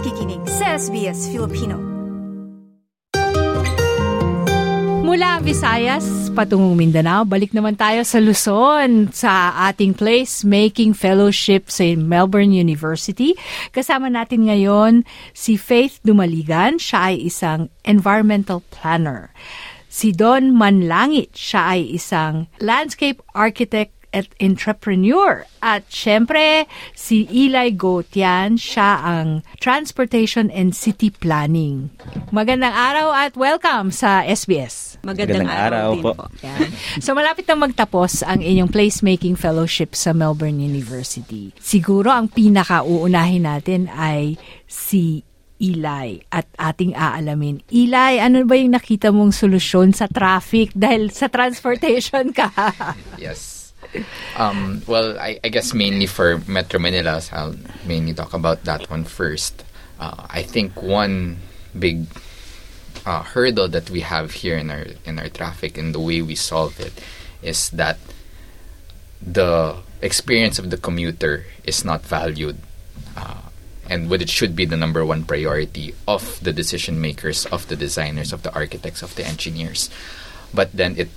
nakikinig sa SBS Filipino. Mula Visayas, patungong Mindanao, balik naman tayo sa Luzon sa ating place making fellowship sa Melbourne University. Kasama natin ngayon si Faith Dumaligan. Siya ay isang environmental planner. Si Don Manlangit, siya ay isang landscape architect at entrepreneur. At syempre, si Eli Gotian, siya ang Transportation and City Planning. Magandang araw at welcome sa SBS. Magandang, Magandang araw, araw po. po. Yan. So malapit na magtapos ang inyong placemaking fellowship sa Melbourne University. Siguro ang pinaka-uunahin natin ay si Eli at ating aalamin. Eli, ano ba yung nakita mong solusyon sa traffic dahil sa transportation ka? yes. Um, well, I, I, guess mainly for Metro Manila, so I'll mainly talk about that one first. Uh, I think one big uh, hurdle that we have here in our in our traffic and the way we solve it is that the experience of the commuter is not valued, uh, and what it should be the number one priority of the decision makers, of the designers, of the architects, of the engineers. But then it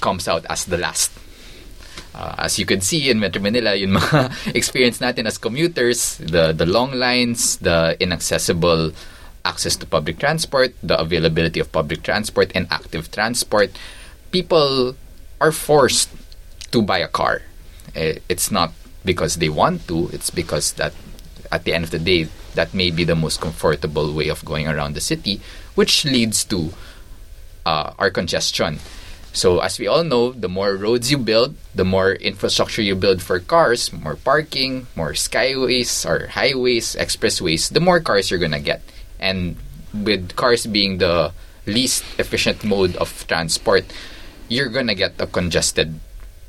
comes out as the last uh, as you can see in Metro Manila, yung mga experience natin as commuters, the, the long lines, the inaccessible access to public transport, the availability of public transport and active transport, people are forced to buy a car. Eh, it's not because they want to, it's because that at the end of the day, that may be the most comfortable way of going around the city, which leads to uh, our congestion. So, as we all know, the more roads you build, the more infrastructure you build for cars, more parking, more skyways or highways, expressways, the more cars you're going to get. And with cars being the least efficient mode of transport, you're going to get a congested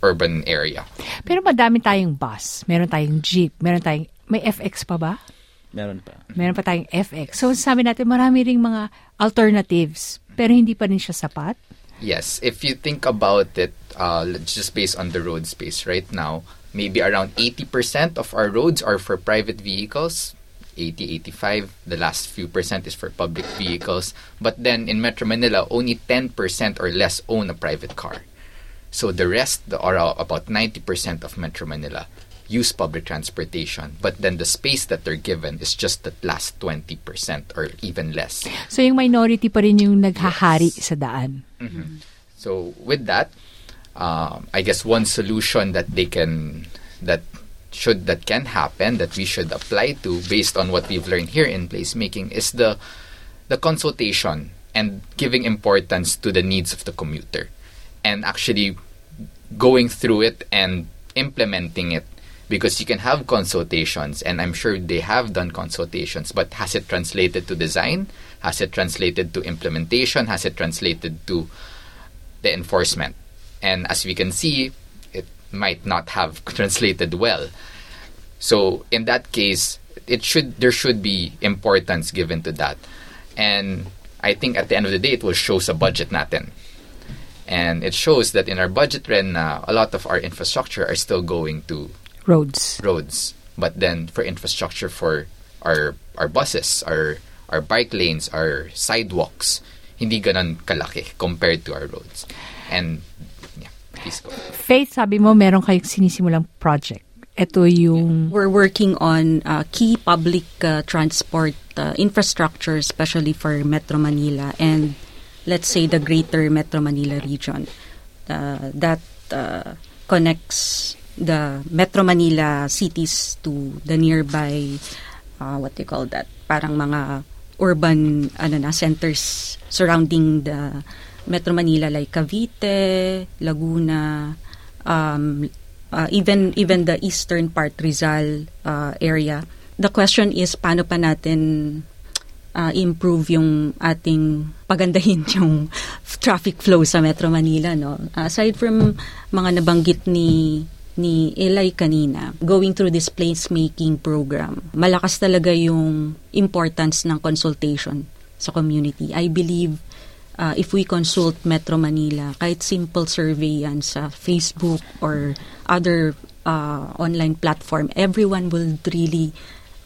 urban area. Pero madami tayong bus, meron tayong jeep, meron tayong, may FX pa ba? Meron pa. Meron pa tayong FX. So sabi natin, marami ring mga alternatives, pero hindi pa rin siya sapat. Yes, if you think about it, uh, just based on the road space right now, maybe around 80% of our roads are for private vehicles. 80, 85. The last few percent is for public vehicles. But then in Metro Manila, only 10% or less own a private car. So the rest, or about 90% of Metro Manila, use public transportation. But then the space that they're given is just the last 20% or even less. So yung minority pa rin yung naghahari yes. sa daan. Mm-hmm. So with that, um, I guess one solution that they can that should that can happen that we should apply to based on what we've learned here in placemaking is the the consultation and giving importance to the needs of the commuter and actually going through it and implementing it because you can have consultations and I'm sure they have done consultations but has it translated to design? Has it translated to implementation? Has it translated to the enforcement? And as we can see it might not have translated well. So in that case it should there should be importance given to that. And I think at the end of the day it will show a budget natin. And it shows that in our budget uh, a lot of our infrastructure are still going to roads. Roads. But then for infrastructure for our our buses, our our bike lanes, our sidewalks, hindi ganun kalaki compared to our roads. And yeah, please go. Faith, sabi mo meron kayong sinisimulang project. Ito yung... We're working on uh, key public uh, transport uh, infrastructure, especially for Metro Manila and let's say the greater Metro Manila region. Uh, that uh, connects the Metro Manila cities to the nearby uh, what do you call that parang mga urban ano na centers surrounding the Metro Manila like Cavite, Laguna, um, uh, even even the eastern part Rizal uh, area. The question is paano pa natin uh, improve yung ating pagandahin yung traffic flow sa Metro Manila no. Aside from mga nabanggit ni ni Eli kanina, going through this placemaking program, malakas talaga yung importance ng consultation sa community. I believe uh, if we consult Metro Manila, kahit simple survey yan sa Facebook or other uh, online platform, everyone will really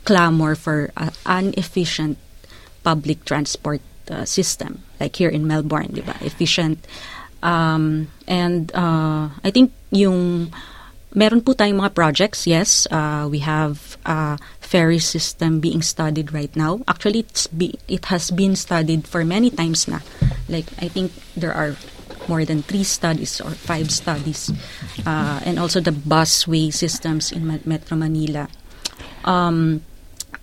clamor for uh, an efficient public transport uh, system, like here in Melbourne, di ba? Efficient. Um, and uh, I think yung meron po tayong mga projects, yes. Uh, we have a ferry system being studied right now. Actually, it's be, it has been studied for many times na. Like, I think there are more than three studies or five studies. Uh, and also the busway systems in Metro Manila. Um,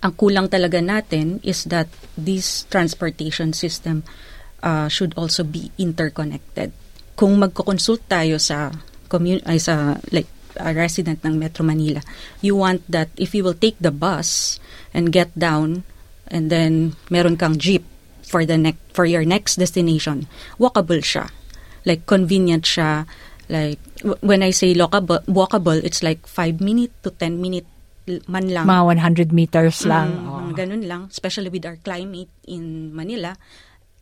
ang kulang talaga natin is that this transportation system uh, should also be interconnected. Kung magko-consult tayo sa commun- ay sa like a resident ng Metro Manila, you want that if you will take the bus and get down and then meron kang jeep for the next for your next destination, walkable siya. Like convenient siya. Like when I say walkable, walkable it's like 5 minute to 10 minute man lang. Mga 100 meters lang. Mm, mga ganun lang, especially with our climate in Manila.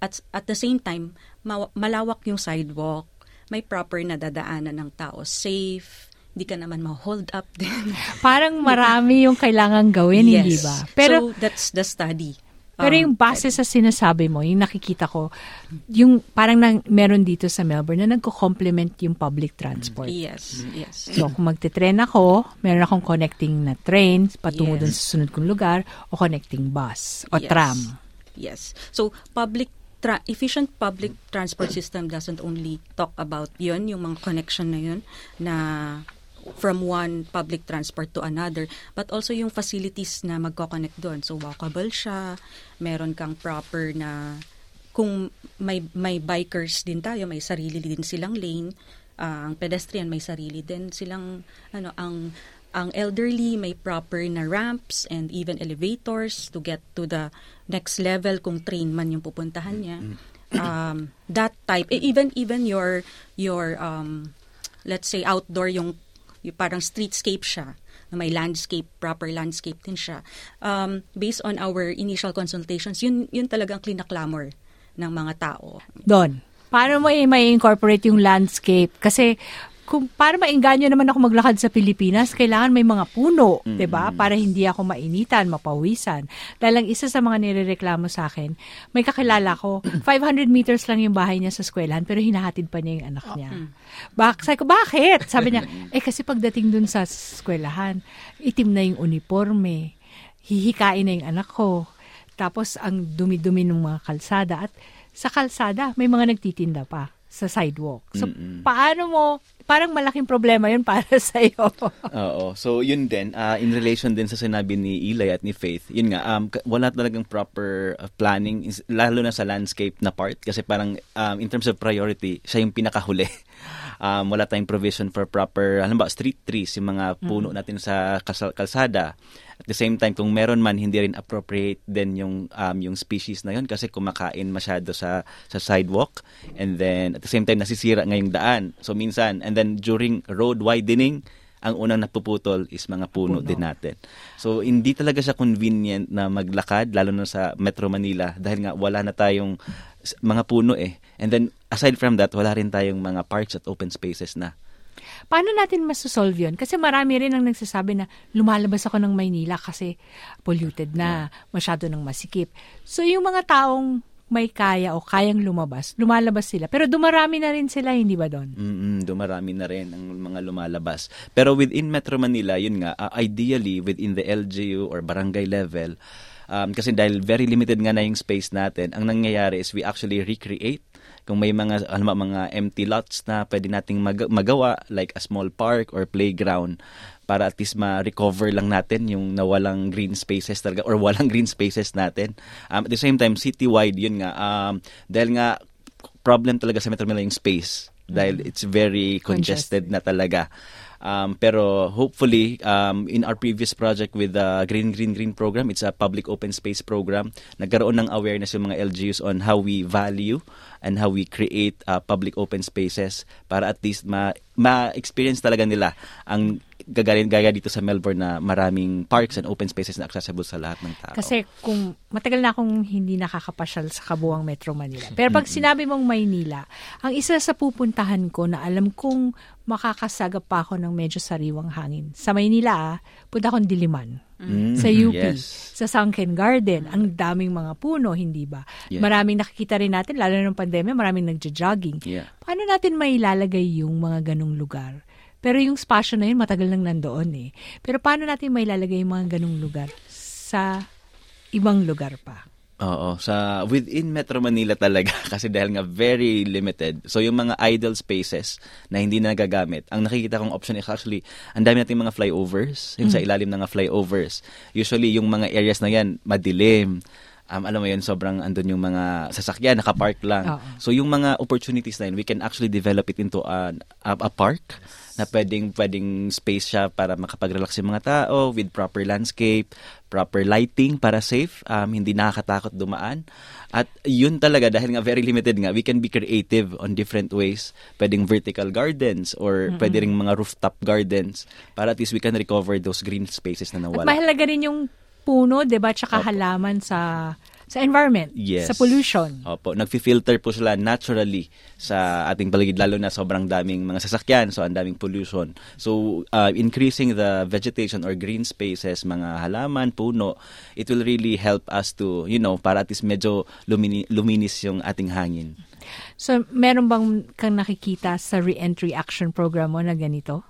At at the same time, ma- malawak yung sidewalk, may proper na dadaanan ng tao, safe, hindi ka naman ma-hold up din. Parang marami yung kailangan gawin, Yes. hindi ba? Pero so that's the study. Pero Um, yung base sa sinasabi mo, yung nakikita ko, yung parang nang, meron dito sa Melbourne na nagko-complement yung public transport. Yes, yes. So, kung magte-train ako, meron akong connecting na train patungo Yes. dun sa sunod kong lugar o connecting bus o Yes. tram. Yes. So public tra- efficient public transport system doesn't only talk about yun, yung mga connection na yun na from one public transport to another, but also yung facilities na magko-connect doon. So walkable siya, meron kang proper na kung may may bikers din tayo, may sarili din silang lane, ah, ang pedestrian may sarili din silang ano ang ang elderly may proper na ramps and even elevators to get to the next level kung train man yung pupuntahan niya. Um, that type, eh, even even your your um, let's say outdoor yung, yung parang streetscape siya na may landscape, proper landscape din siya. Um, based on our initial consultations, yun yun talagang clinaklamor ng mga tao. Doon. Paano mo i- may incorporate yung landscape? Kasi kung para maingganyo naman ako maglakad sa Pilipinas, kailangan may mga puno, 'di ba? Para hindi ako mainitan, mapawisan. Dahil ang isa sa mga nirereklamo sa akin, may kakilala ko, 500 meters lang yung bahay niya sa eskwelahan, pero hinahatid pa niya yung anak niya. Bak sabi ko, bakit? Sabi niya, eh kasi pagdating dun sa eskwelahan, itim na yung uniforme, hihikain na yung anak ko. Tapos ang dumi-dumi ng mga kalsada at sa kalsada may mga nagtitinda pa sa sidewalk. So paano mo parang malaking problema 'yun para sa iyo. Oo. So, yun din, ah, in relation din sa sinabi ni Eli at ni Faith, yun nga, um, wala talagang proper uh, planning, lalo na sa landscape na part, kasi parang um, in terms of priority, siya yung pinakahuli. Um, wala tayong provision for proper, alam ba, street trees, yung mga puno natin sa kasal- kalsada. At the same time, kung meron man, hindi rin appropriate din yung, um, yung species na yun kasi kumakain masyado sa, sa sidewalk. And then, at the same time, nasisira ngayong daan. So, minsan, and then during road widening, ang unang napuputol is mga puno, din natin. So, hindi talaga siya convenient na maglakad, lalo na sa Metro Manila, dahil nga wala na tayong mga puno eh. And then, aside from that, wala rin tayong mga parks at open spaces na. Paano natin masosolve 'yun? Kasi marami rin ang nagsasabi na lumalabas ako ng Maynila kasi polluted na, masyado nang masikip. So yung mga taong may kaya o kayang lumabas, lumalabas sila. Pero dumarami na rin sila, hindi ba doon? Mm, dumarami na rin ang mga lumalabas. Pero within Metro Manila, yun nga, uh, ideally within the LGU or barangay level, um, kasi dahil very limited nga na yung space natin, ang nangyayari is we actually recreate kung may mga ano mga empty lots na pwede nating mag- magawa like a small park or playground para at least ma-recover lang natin yung nawalang green spaces talaga or walang green spaces natin. Um, at the same time, citywide, yun nga, um, dahil nga problem talaga sa Metro Manila yung space dahil it's very congested na talaga. Um, pero hopefully, um, in our previous project with the Green Green Green program, it's a public open space program, nagkaroon ng awareness yung mga LGUs on how we value and how we create uh, public open spaces para at least ma- ma-experience talaga nila ang gagaling gaya dito sa Melbourne na maraming parks and open spaces na accessible sa lahat ng tao. Kasi kung matagal na akong hindi nakakapasyal sa kabuang Metro Manila. Pero pag sinabi mong Maynila, ang isa sa pupuntahan ko na alam kong makakasagap pa ako ng medyo sariwang hangin. Sa Maynila, ah, punta akong Diliman. Mm, sa UP, yes. sa Sunken Garden. Ang daming mga puno, hindi ba? Yeah. Maraming nakikita rin natin, lalo na ng pandemya, maraming nagja-jogging. Yeah. Paano natin may ilalagay yung mga ganong lugar? Pero yung spasyo na yun, matagal nang nandoon eh. Pero paano natin may ilalagay yung mga ganong lugar sa ibang lugar pa? Oo, sa within Metro Manila talaga kasi dahil nga very limited. So yung mga idle spaces na hindi na nagagamit, ang nakikita kong option is actually ang dami nating mga flyovers, yung sa ilalim ng mga flyovers. Usually yung mga areas na yan madilim. Um, alam mo yun, sobrang andun yung mga sasakyan, nakapark lang. Oo. So yung mga opportunities na yun, we can actually develop it into a, a, a park na pwedeng, pwedeng space siya para makapag-relax yung mga tao with proper landscape, proper lighting para safe, um, hindi nakakatakot dumaan. At yun talaga, dahil nga very limited nga, we can be creative on different ways. Pwedeng vertical gardens or pwede ring mga rooftop gardens para at least we can recover those green spaces na At nawala. mahalaga rin yung puno, 'di ba, tsaka Opo. halaman sa sa environment, Yes. sa pollution. Opo, nagfi-filter po sila naturally sa ating paligid lalo na sobrang daming mga sasakyan, so ang daming pollution. So uh, increasing the vegetation or green spaces, mga halaman, puno, it will really help us to, you know, para at least medyo lumini- luminis yung ating hangin. So, meron bang kang nakikita sa re-entry action program mo na ganito?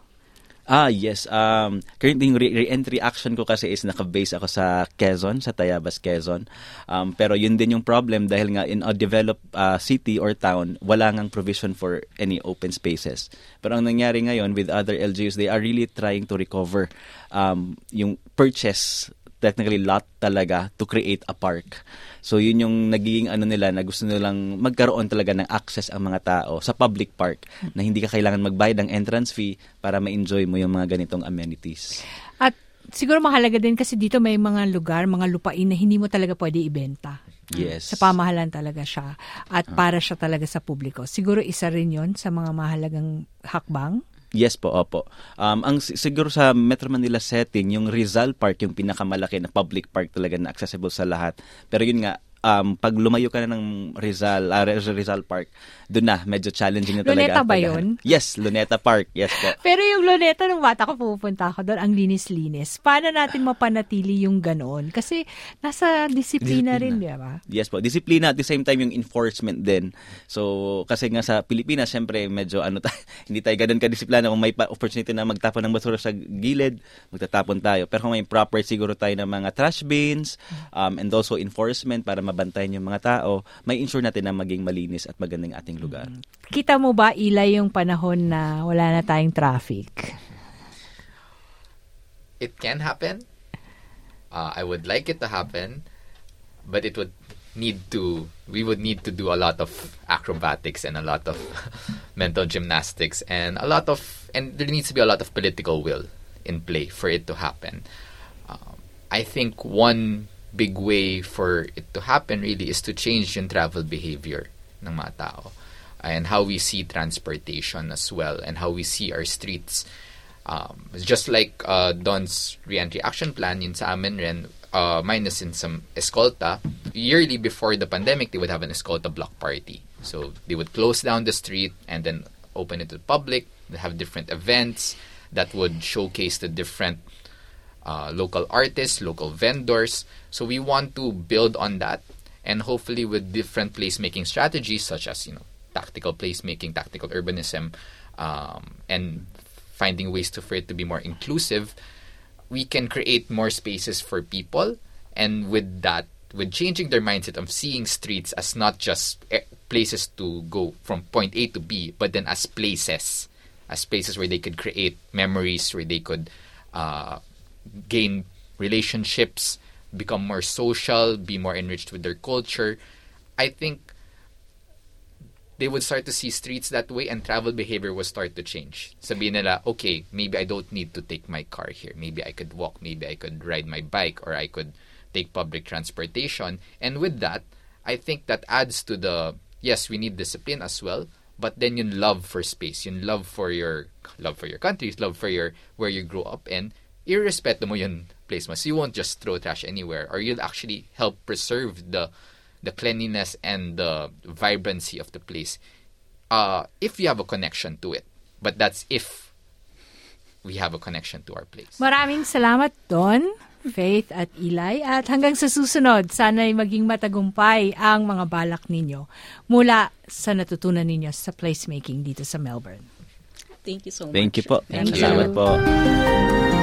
Ah, yes. Um, currently, yung re- re-entry action ko kasi is naka-base ako sa Quezon, sa Tayabas, Quezon. Um, pero yun din yung problem dahil nga in a developed uh, city or town, wala ngang provision for any open spaces. Pero ang nangyari ngayon with other LGUs, they are really trying to recover um, yung purchase technically lot talaga to create a park. So yun yung nagiging ano nila na gusto nilang magkaroon talaga ng access ang mga tao sa public park na hindi ka kailangan magbayad ng entrance fee para ma-enjoy mo yung mga ganitong amenities. At siguro mahalaga din kasi dito may mga lugar, mga lupain na hindi mo talaga pwede ibenta. Yes. Sa pamahalan talaga siya. At para siya talaga sa publiko. Siguro isa rin yon sa mga mahalagang hakbang. Yes po, opo. Um, ang si- siguro sa Metro Manila setting, yung Rizal Park yung pinakamalaki na public park talaga na accessible sa lahat. Pero yun nga, um, pag lumayo ka na ng Rizal, ah, Rizal Park, doon na, medyo challenging na talaga. Luneta ba yun? Yes, Luneta Park. Yes po. Pero yung Luneta, nung bata ko pupunta ako doon, ang linis-linis. Paano natin mapanatili yung ganoon? Kasi nasa disiplina, Disiplina. rin, di ba? Yes po. Disiplina at the same time yung enforcement din. So, kasi nga sa Pilipinas, syempre medyo ano tayo, hindi tayo ganun kadisiplina. Kung may opportunity na magtapon ng basura sa gilid, magtatapon tayo. Pero kung may proper siguro tayo ng mga trash bins um, and also enforcement para mabantayan yung mga tao, may ensure natin na maging malinis at magandang ating lugar. Kita mo ba, Ilay, yung panahon na wala na tayong traffic? It can happen. Uh, I would like it to happen, but it would need to. We would need to do a lot of acrobatics and a lot of mental gymnastics and a lot of and there needs to be a lot of political will in play for it to happen. Um, I think one big way for it to happen really is to change yung travel behavior ng mga tao and how we see transportation as well and how we see our streets. Um, just like uh, Don's re-entry action plan in sa amin rin, uh, minus in some escolta, yearly before the pandemic, they would have an escolta block party. So they would close down the street and then open it to the public, they have different events that would showcase the different uh, local artists, local vendors. So we want to build on that, and hopefully with different placemaking strategies such as you know tactical placemaking, tactical urbanism, um, and finding ways to for it to be more inclusive, we can create more spaces for people, and with that, with changing their mindset of seeing streets as not just eh, places to go from point A to B, but then as places, as places where they could create memories, where they could uh, gain relationships, become more social, be more enriched with their culture. I think they would start to see streets that way and travel behavior will start to change. Sabihin nila, okay, maybe I don't need to take my car here. Maybe I could walk, maybe I could ride my bike or I could take public transportation. And with that, I think that adds to the yes, we need discipline as well, but then yung love for space, yung love for your love for your country, love for your where you grew up in, irrespeto mo yung place mo. So you won't just throw trash anywhere or you'll actually help preserve the the cleanliness and the vibrancy of the place uh, if you have a connection to it. But that's if we have a connection to our place. Maraming salamat, Don, Faith at Eli. At hanggang sa susunod, sana'y maging matagumpay ang mga balak ninyo mula sa natutunan ninyo sa placemaking dito sa Melbourne. Thank you so much. Thank you po. Thank you. Salamat po.